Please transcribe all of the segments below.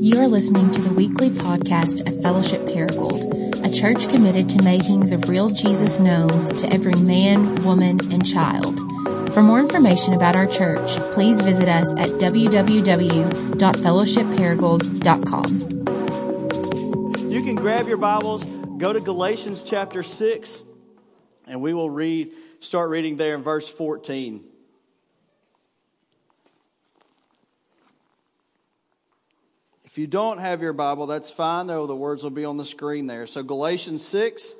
You are listening to the weekly podcast of Fellowship Paragould, a church committed to making the real Jesus known to every man, woman, and child. For more information about our church, please visit us at www.fellowshipparagould.com. You can grab your Bibles, go to Galatians chapter 6, and we will read, start reading there in verse 14. If you don't have your Bible, that's fine, though. The words will be on the screen there. So, Galatians 6,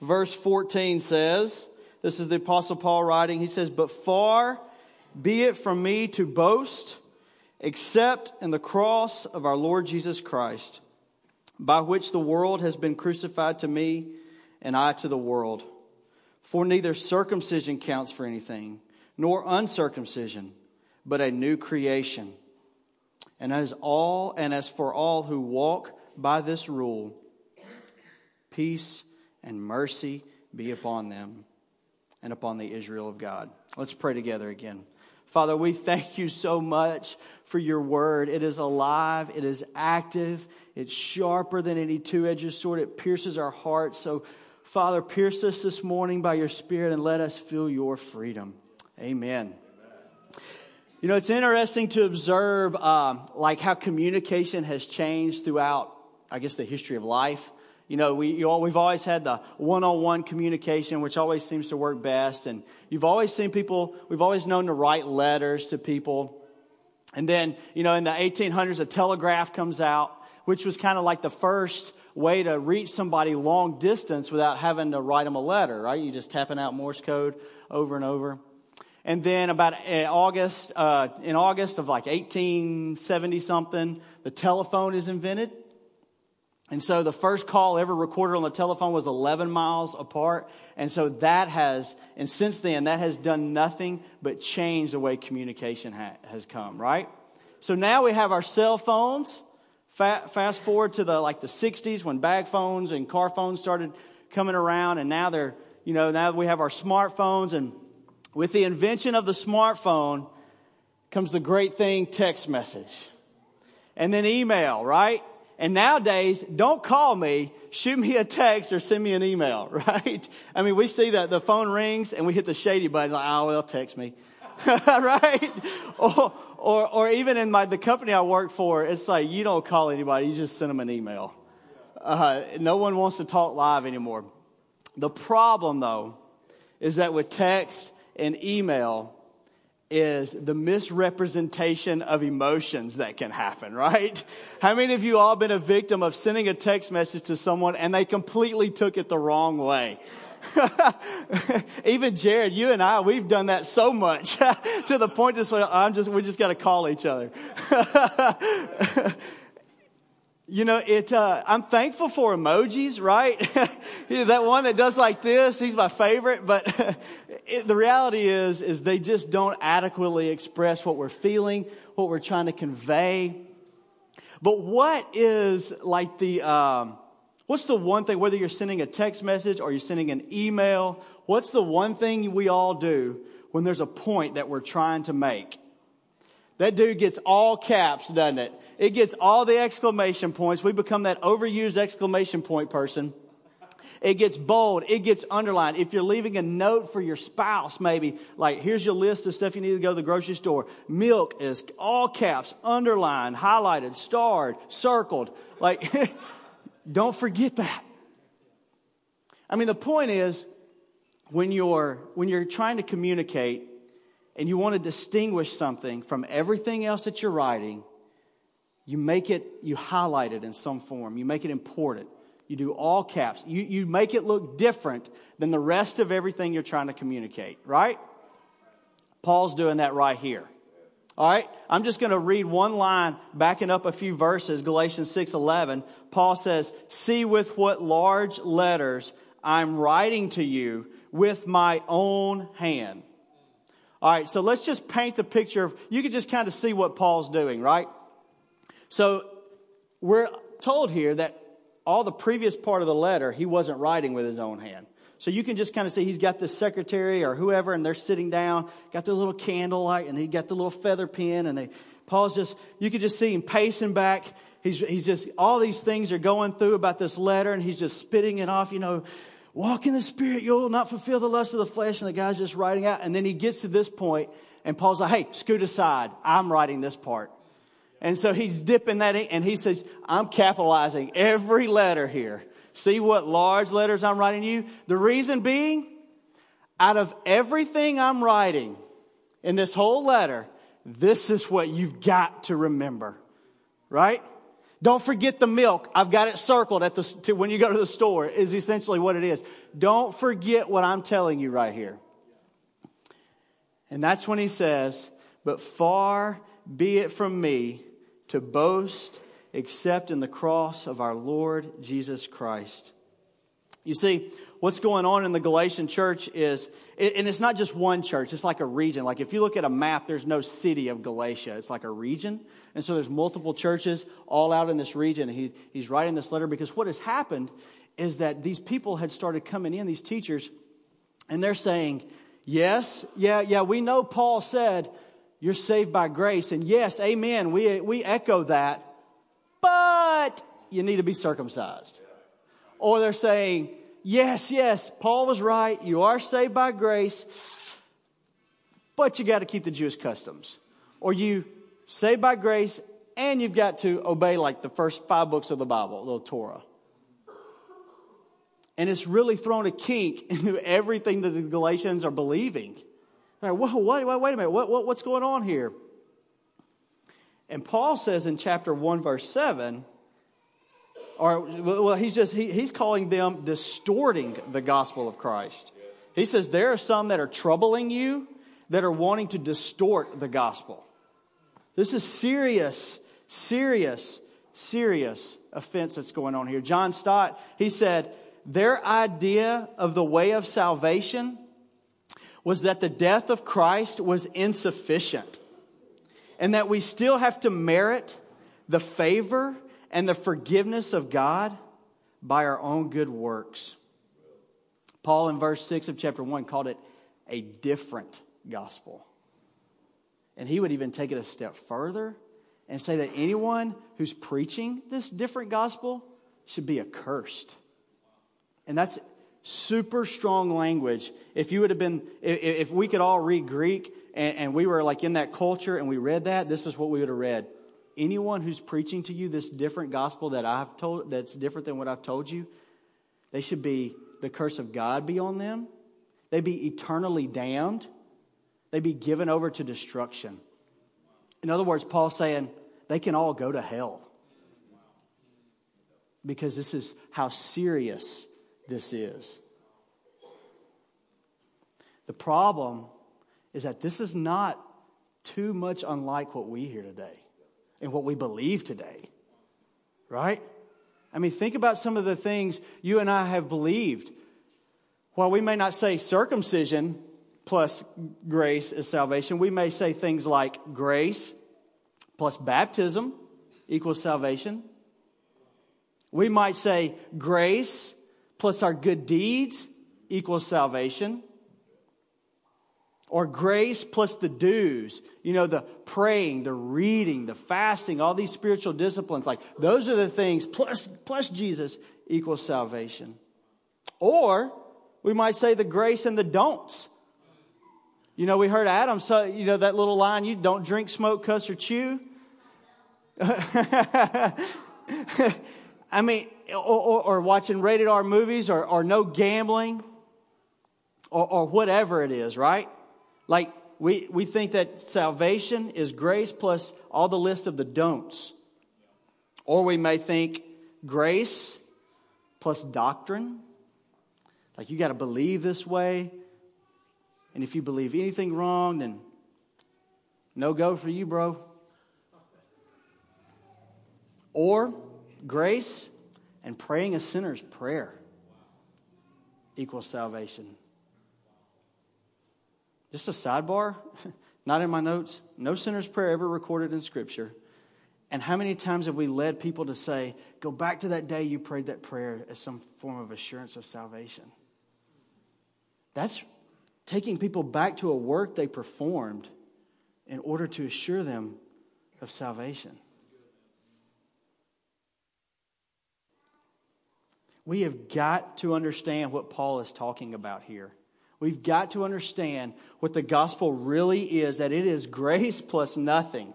verse 14 says, This is the Apostle Paul writing. He says, But far be it from me to boast except in the cross of our Lord Jesus Christ, by which the world has been crucified to me and I to the world. For neither circumcision counts for anything, nor uncircumcision, but a new creation. And as all and as for all who walk by this rule, peace and mercy be upon them and upon the Israel of God. Let's pray together again. Father, we thank you so much for your word. It is alive, it is active, it's sharper than any two edged sword, it pierces our hearts. So, Father, pierce us this morning by your Spirit and let us feel your freedom. Amen. You know, it's interesting to observe, uh, like how communication has changed throughout, I guess, the history of life. You know, we, you all, we've always had the one-on-one communication, which always seems to work best. And you've always seen people, we've always known to write letters to people. And then, you know, in the 1800s, a telegraph comes out, which was kind of like the first way to reach somebody long distance without having to write them a letter, right? You just tapping out Morse code over and over. And then about uh, August, uh, in August of like 1870 something, the telephone is invented. And so the first call ever recorded on the telephone was 11 miles apart. And so that has, and since then, that has done nothing but change the way communication ha- has come, right? So now we have our cell phones. Fa- fast forward to the, like the 60s when bag phones and car phones started coming around. And now they're, you know, now we have our smartphones and with the invention of the smartphone comes the great thing text message. And then email, right? And nowadays, don't call me, shoot me a text or send me an email, right? I mean, we see that the phone rings and we hit the shady button, like, oh, well, text me. right? Or, or, or even in my, the company I work for, it's like, you don't call anybody, you just send them an email. Uh, no one wants to talk live anymore. The problem, though, is that with text and email is the misrepresentation of emotions that can happen, right? How many of you all been a victim of sending a text message to someone and they completely took it the wrong way? Even Jared, you and I, we've done that so much to the point this way, I'm just, we just got to call each other. You know, it, uh, I'm thankful for emojis, right? that one that does like this, he's my favorite, but it, the reality is, is they just don't adequately express what we're feeling, what we're trying to convey. But what is like the, um, what's the one thing, whether you're sending a text message or you're sending an email, what's the one thing we all do when there's a point that we're trying to make? That dude gets all caps, doesn't it? It gets all the exclamation points. We become that overused exclamation point person. It gets bold. It gets underlined. If you're leaving a note for your spouse, maybe, like, here's your list of stuff you need to go to the grocery store. Milk is all caps, underlined, highlighted, starred, circled. Like, don't forget that. I mean, the point is, when you're, when you're trying to communicate, and you want to distinguish something from everything else that you're writing, you make it, you highlight it in some form. You make it important. You do all caps. You, you make it look different than the rest of everything you're trying to communicate, right? Paul's doing that right here. All right? I'm just going to read one line backing up a few verses, Galatians 6:11. Paul says, "See with what large letters I'm writing to you with my own hand." All right, so let's just paint the picture of, you can just kind of see what Paul's doing, right? So we're told here that all the previous part of the letter, he wasn't writing with his own hand. So you can just kind of see he's got this secretary or whoever, and they're sitting down, got their little candlelight, and he got the little feather pen, and they Paul's just, you can just see him pacing back. He's, he's just, all these things are going through about this letter, and he's just spitting it off, you know, walk in the spirit, you'll not fulfill the lust of the flesh. And the guy's just writing out. And then he gets to this point, and Paul's like, hey, scoot aside. I'm writing this part. And so he's dipping that in, and he says, I'm capitalizing every letter here. See what large letters I'm writing you? The reason being, out of everything I'm writing in this whole letter, this is what you've got to remember. Right? Don't forget the milk. I've got it circled at the, to, when you go to the store is essentially what it is. Don't forget what I'm telling you right here. And that's when he says, but far be it from me to boast except in the cross of our Lord Jesus Christ. You see, what's going on in the Galatian church is, and it's not just one church, it's like a region. Like if you look at a map, there's no city of Galatia, it's like a region. And so there's multiple churches all out in this region. He, he's writing this letter because what has happened is that these people had started coming in, these teachers, and they're saying, Yes, yeah, yeah, we know Paul said you're saved by grace. And yes, amen, we, we echo that. But you need to be circumcised. Or they're saying, yes, yes, Paul was right. You are saved by grace, but you got to keep the Jewish customs. Or you saved by grace and you've got to obey like the first five books of the Bible, the Torah. And it's really thrown a kink into everything that the Galatians are believing. They're like, whoa, wait, wait, wait a minute. What, what, what's going on here? And Paul says in chapter 1, verse 7, or, well, he's just, he, he's calling them distorting the gospel of Christ. He says there are some that are troubling you that are wanting to distort the gospel. This is serious, serious, serious offense that's going on here. John Stott, he said, their idea of the way of salvation was that the death of Christ was insufficient and that we still have to merit the favor and the forgiveness of God by our own good works. Paul, in verse 6 of chapter 1, called it a different gospel. And he would even take it a step further and say that anyone who's preaching this different gospel should be accursed. And that's super strong language. If you would have been, if, we could all read Greek and, we were like in that culture and we read that, this is what we would have read. Anyone who's preaching to you this different gospel that I've told, that's different than what I've told you, they should be, the curse of God be on them. They'd be eternally damned. They'd be given over to destruction. In other words, Paul's saying they can all go to hell. Because this is how serious this is. The problem is that this is not too much unlike what we hear today and what we believe today, right? I mean, think about some of the things you and I have believed. While we may not say circumcision plus grace is salvation, we may say things like grace plus baptism equals salvation. We might say grace plus our good deeds equals salvation. Or grace plus the dues, you know, the praying, the reading, the fasting, all these spiritual disciplines, like those are the things, plus, plus Jesus equals salvation. Or we might say the grace and the don'ts. You know, we heard Adam, so, you know, that little line, you don't drink, smoke, cuss, or chew. I mean, or, or, or watching rated R movies or, or no gambling or, or whatever it is, right? Like, we, we think that salvation is grace plus all the list of the don'ts. Or we may think grace plus doctrine. Like, you got to believe this way. And if you believe anything wrong, then no go for you, bro. Or grace and praying a sinner's prayer equals salvation. Just a sidebar, not in my notes. No sinner's prayer ever recorded in Scripture. And how many times have we led people to say, go back to that day you prayed that prayer as some form of assurance of salvation? That's taking people back to a work they performed in order to assure them of salvation. We have got to understand what Paul is talking about here. We've got to understand what the gospel really is that it is grace plus nothing.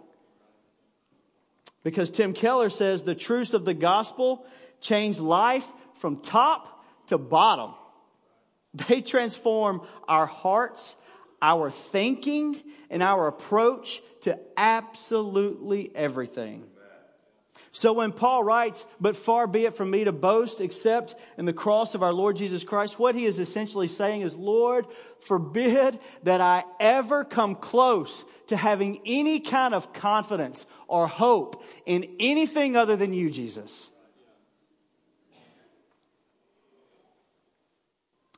Because Tim Keller says the truths of the gospel change life from top to bottom. They transform our hearts, our thinking, and our approach to absolutely everything. So when Paul writes, but far be it from me to boast except in the cross of our Lord Jesus Christ, what he is essentially saying is, Lord, forbid that I ever come close to having any kind of confidence or hope in anything other than you, Jesus.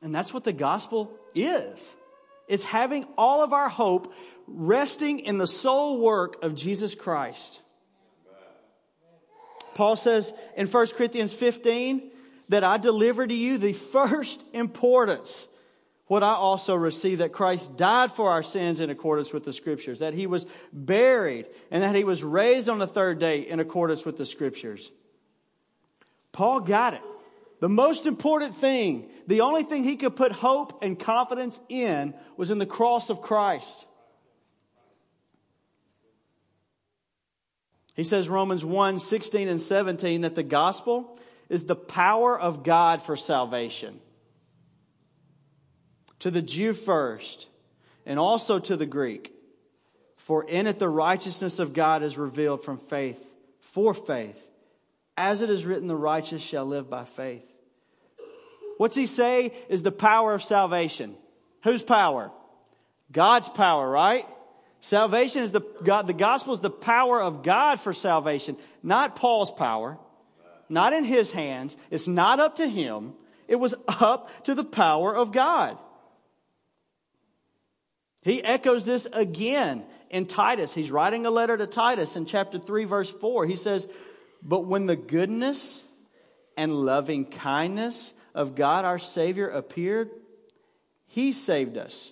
And that's what the gospel is. It's having all of our hope resting in the sole work of Jesus Christ. Paul says in 1 Corinthians 15 that I deliver to you the first importance. What I also received that Christ died for our sins in accordance with the scriptures, that he was buried, and that he was raised on the third day in accordance with the scriptures. Paul got it. The most important thing, the only thing he could put hope and confidence in, was in the cross of Christ. He says, Romans 1 16 and 17, that the gospel is the power of God for salvation. To the Jew first, and also to the Greek. For in it the righteousness of God is revealed from faith, for faith. As it is written, the righteous shall live by faith. What's he say is the power of salvation? Whose power? God's power, right? Salvation is the God, the gospel is the power of God for salvation, not Paul's power, not in his hands. It's not up to him. It was up to the power of God. He echoes this again in Titus. He's writing a letter to Titus in chapter 3, verse 4. He says, But when the goodness and loving kindness of God our Savior appeared, He saved us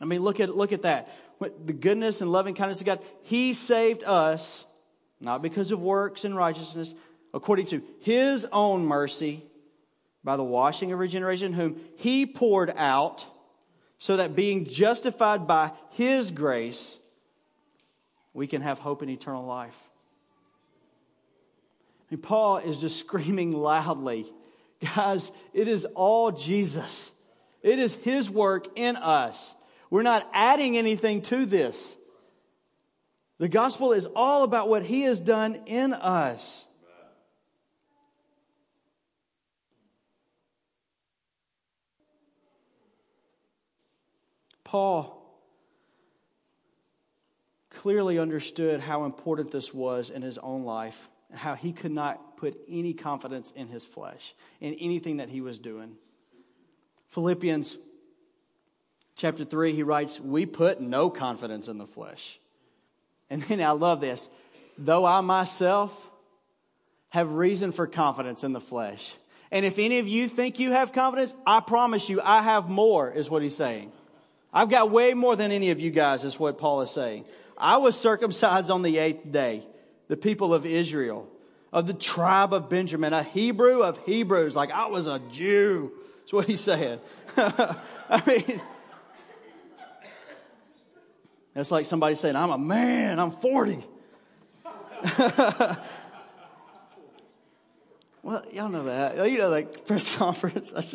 I mean, look at, look at that. The goodness and loving kindness of God. He saved us, not because of works and righteousness, according to His own mercy, by the washing of regeneration, whom He poured out, so that being justified by His grace, we can have hope in eternal life. I mean, Paul is just screaming loudly, guys, it is all Jesus. It is His work in us. We're not adding anything to this. The gospel is all about what he has done in us. Paul clearly understood how important this was in his own life, how he could not put any confidence in his flesh, in anything that he was doing. Philippians chapter 3, he writes, We put no confidence in the flesh. And then I love this. Though I myself have reason for confidence in the flesh. And if any of you think you have confidence, I promise you, I have more, is what he's saying. I've got way more than any of you guys, is what Paul is saying. I was circumcised on the eighth day, the people of Israel, of the tribe of Benjamin, a Hebrew of Hebrews, like I was a Jew. That's what he's saying. I mean, that's like somebody saying, I'm a man, I'm 40. well, y'all know that. You know, like press conference.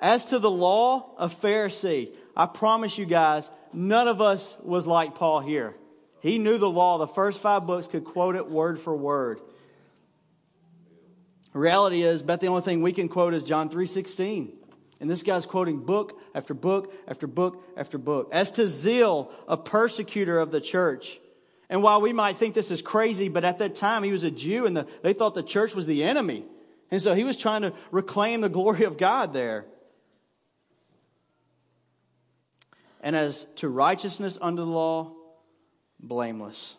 As to the law of Pharisee, I promise you guys, none of us was like Paul here. He knew the law. The first five books could quote it word for word. reality is, bet the only thing we can quote is John 3.16. And this guy's quoting book after book after book after book. As to zeal, a persecutor of the church. And while we might think this is crazy, but at that time he was a Jew and the, they thought the church was the enemy. And so he was trying to reclaim the glory of God there. And as to righteousness under the law, blameless.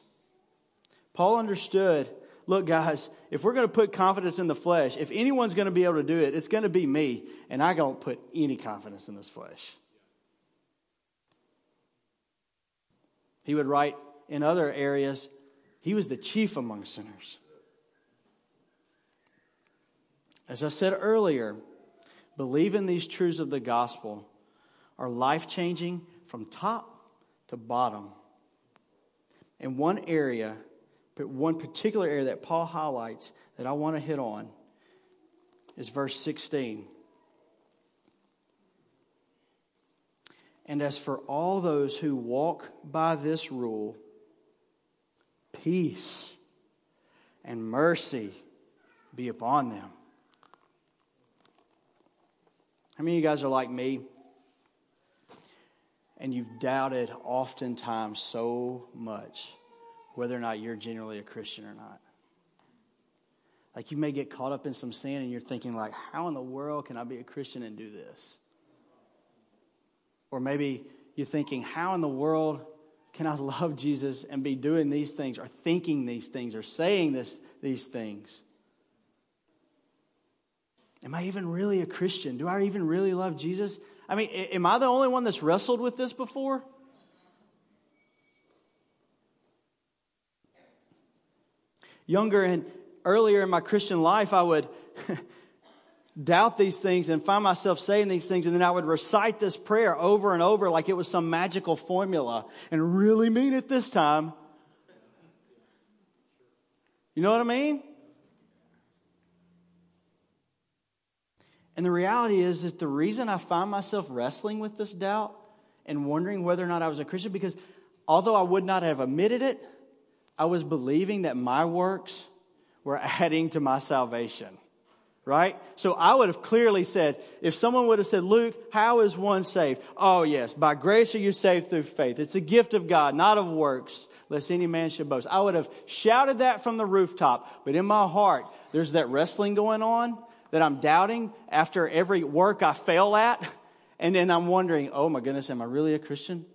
Paul understood look, guys, if we're going to put confidence in the flesh, if anyone's going to be able to do it, it's going to be me. And I don't put any confidence in this flesh. He would write in other areas, he was the chief among sinners. As I said earlier, believing these truths of the gospel are life changing from top to bottom. In one area, but one particular area that Paul highlights that I want to hit on is verse 16. And as for all those who walk by this rule, peace and mercy be upon them. How many of you guys are like me? And you've doubted oftentimes so much whether or not you're genuinely a Christian or not. Like you may get caught up in some sin and you're thinking like, how in the world can I be a Christian and do this? Or maybe you're thinking, how in the world can I love Jesus and be doing these things or thinking these things or saying this, these things? Am I even really a Christian? Do I even really love Jesus? I mean, am I the only one that's wrestled with this before? Younger and earlier in my Christian life, I would doubt these things and find myself saying these things, and then I would recite this prayer over and over like it was some magical formula and really mean it this time. You know what I mean? And the reality is that the reason I find myself wrestling with this doubt and wondering whether or not I was a Christian, because although I would not have admitted it, I was believing that my works were adding to my salvation. Right? So I would have clearly said, if someone would have said, Luke, how is one saved? Oh, yes, by grace are you saved through faith. It's a gift of God, not of works, lest any man should boast. I would have shouted that from the rooftop, but in my heart, there's that wrestling going on that I'm doubting after every work I fail at. And then I'm wondering, oh my goodness, am I really a Christian?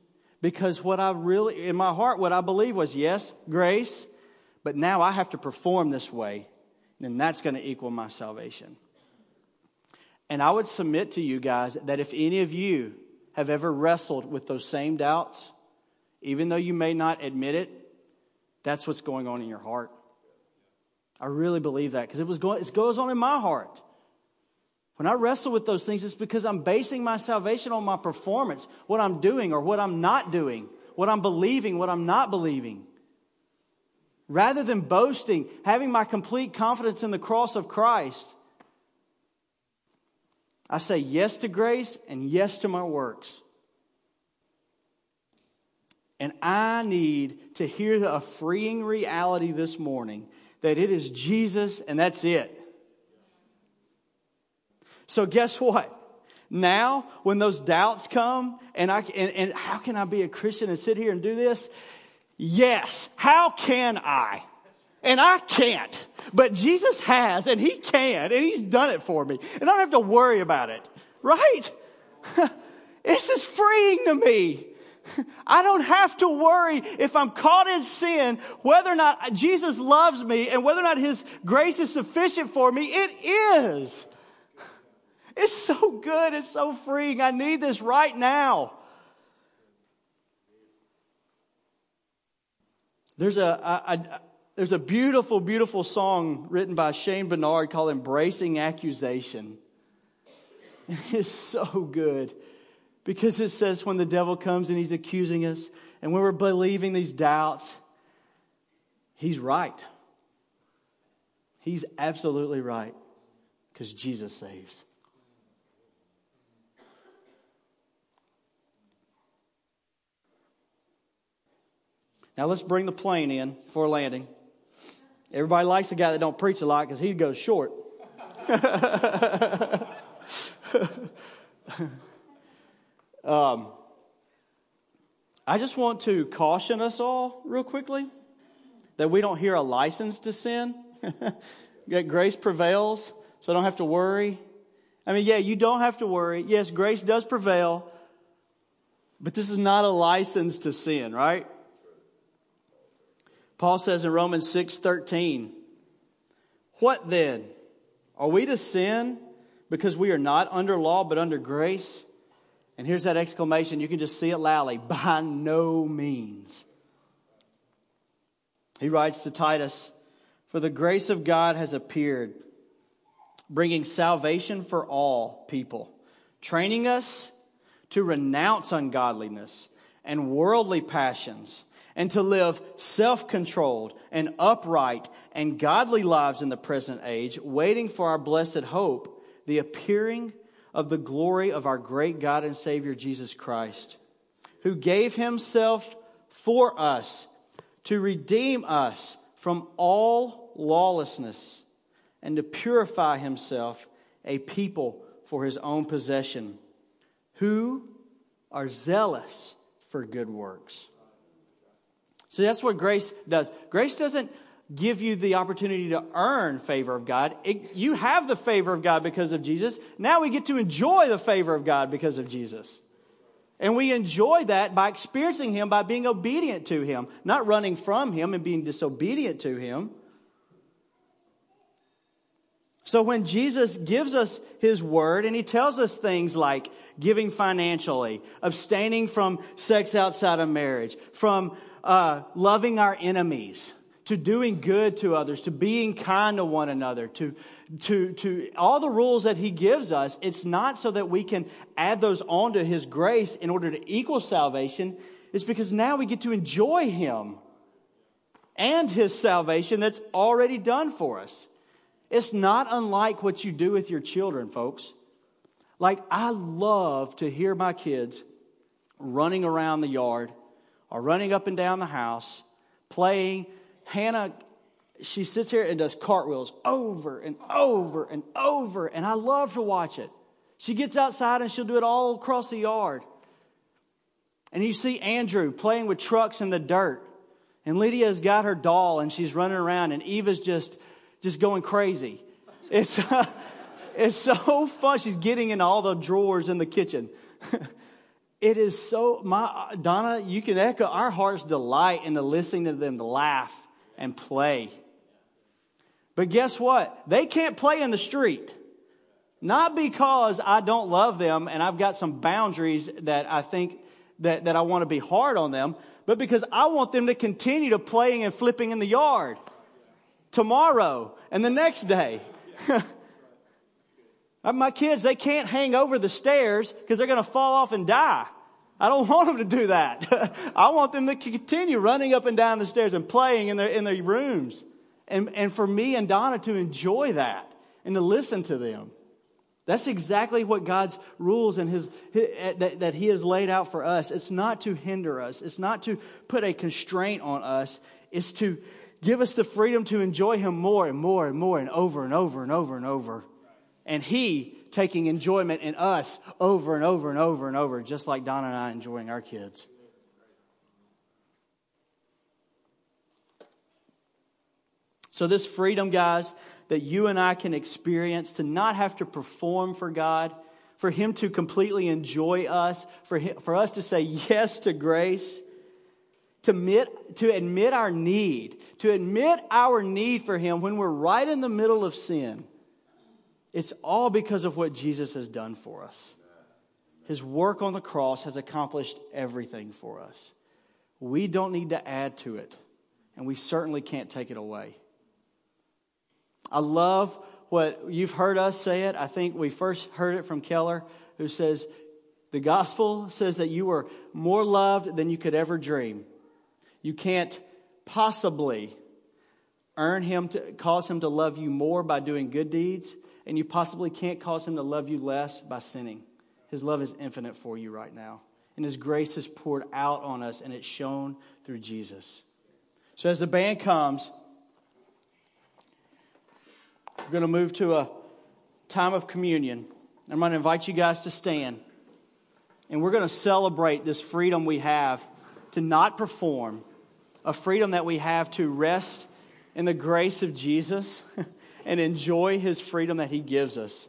Because what I really, in my heart, what I believe was yes, grace, but now I have to perform this way, and that's going to equal my salvation. And I would submit to you guys that if any of you have ever wrestled with those same doubts, even though you may not admit it, that's what's going on in your heart. I really believe that because it was going, it goes on in my heart. When I wrestle with those things, it's because I'm basing my salvation on my performance, what I'm doing or what I'm not doing, what I'm believing, what I'm not believing. Rather than boasting, having my complete confidence in the cross of Christ, I say yes to grace and yes to my works. And I need to hear the, freeing reality this morning that it is Jesus and that's it. So guess what? Now, when those doubts come, and I and, and how can I be a Christian and sit here and do this? Yes. How can I? And I can't. But Jesus has, and He can, and He's done it for me. And I don't have to worry about it. Right? this is freeing to me. I don't have to worry if I'm caught in sin, whether or not Jesus loves me and whether or not His grace is sufficient for me. It is. It's so good. It's so freeing. I need this right now. There's a, there's a beautiful, beautiful song written by Shane Barnard called Embracing Accusation. And it's so good because it says when the devil comes and he's accusing us and when we're believing these doubts, he's right. He's absolutely right because Jesus saves. Now let's bring the plane in for landing. Everybody likes a guy that don't preach a lot because he goes short. um, I just want to caution us all real quickly that we don't hear a license to sin. that grace prevails, so I don't have to worry. I mean, yeah, you don't have to worry. Yes, grace does prevail, but this is not a license to sin, right? Paul says in Romans 6:13, "What then? Are we to sin because we are not under law but under grace?" And here's that exclamation, you can just see it loudly, "By no means." He writes to Titus, "For the grace of God has appeared, bringing salvation for all people, training us to renounce ungodliness and worldly passions." And to live self controlled and upright and godly lives in the present age, waiting for our blessed hope, the appearing of the glory of our great God and Savior Jesus Christ, who gave himself for us to redeem us from all lawlessness and to purify himself a people for his own possession, who are zealous for good works. So that's what grace does. Grace doesn't give you the opportunity to earn favor of God. It, you have the favor of God because of Jesus. Now we get to enjoy the favor of God because of Jesus. And we enjoy that by experiencing Him, by being obedient to Him, not running from Him and being disobedient to Him. So when Jesus gives us his word and he tells us things like giving financially, abstaining from sex outside of marriage, from uh, loving our enemies, to doing good to others, to being kind to one another, to, to, to all the rules that he gives us, it's not so that we can add those on to his grace in order to equal salvation. It's because now we get to enjoy him and his salvation that's already done for us. It's not unlike what you do with your children, folks. Like, I love to hear my kids running around the yard or running up and down the house, playing. Hannah, she sits here and does cartwheels over and over and over, and I love to watch it. She gets outside and she'll do it all across the yard. And you see Andrew playing with trucks in the dirt. And Lydia's got her doll and she's running around, and Eva's just just going crazy. It's, uh, it's so fun. She's getting in all the drawers in the kitchen. it is so, my, Donna, you can echo our heart's delight in the listening to them laugh and play. But guess what? They can't play in the street. Not because I don't love them and I've got some boundaries that I think that, that I want to be hard on them, but because I want them to continue to playing and flipping in the yard tomorrow and the next day. My kids, they can't hang over the stairs because they're going to fall off and die. I don't want them to do that. I want them to continue running up and down the stairs and playing in their, in their rooms. And, and for me and Donna to enjoy that and to listen to them. That's exactly what God's rules and his, his eh, that, that He has laid out for us. It's not to hinder us. It's not to put a constraint on us. It's to give us the freedom to enjoy Him more and more and more and over and over and over and over. And He taking enjoyment in us over and over and over and over, just like Don and I enjoying our kids. So, this freedom, guys, that you and I can experience to not have to perform for God, for Him to completely enjoy us, for, him, for us to say yes to grace, to admit, to admit our need, to admit our need for Him when we're right in the middle of sin. It's all because of what Jesus has done for us. His work on the cross has accomplished everything for us. We don't need to add to it, and we certainly can't take it away. I love what you've heard us say it. I think we first heard it from Keller, who says, The gospel says that you are more loved than you could ever dream. You can't possibly earn him to cause him to love you more by doing good deeds, and you possibly can't cause him to love you less by sinning. His love is infinite for you right now. And his grace is poured out on us, and it's shown through Jesus. So as the band comes, we're going to move to a time of communion. I'm going to invite you guys to stand. And we're going to celebrate this freedom we have to not perform, a freedom that we have to rest in the grace of Jesus and enjoy his freedom that he gives us.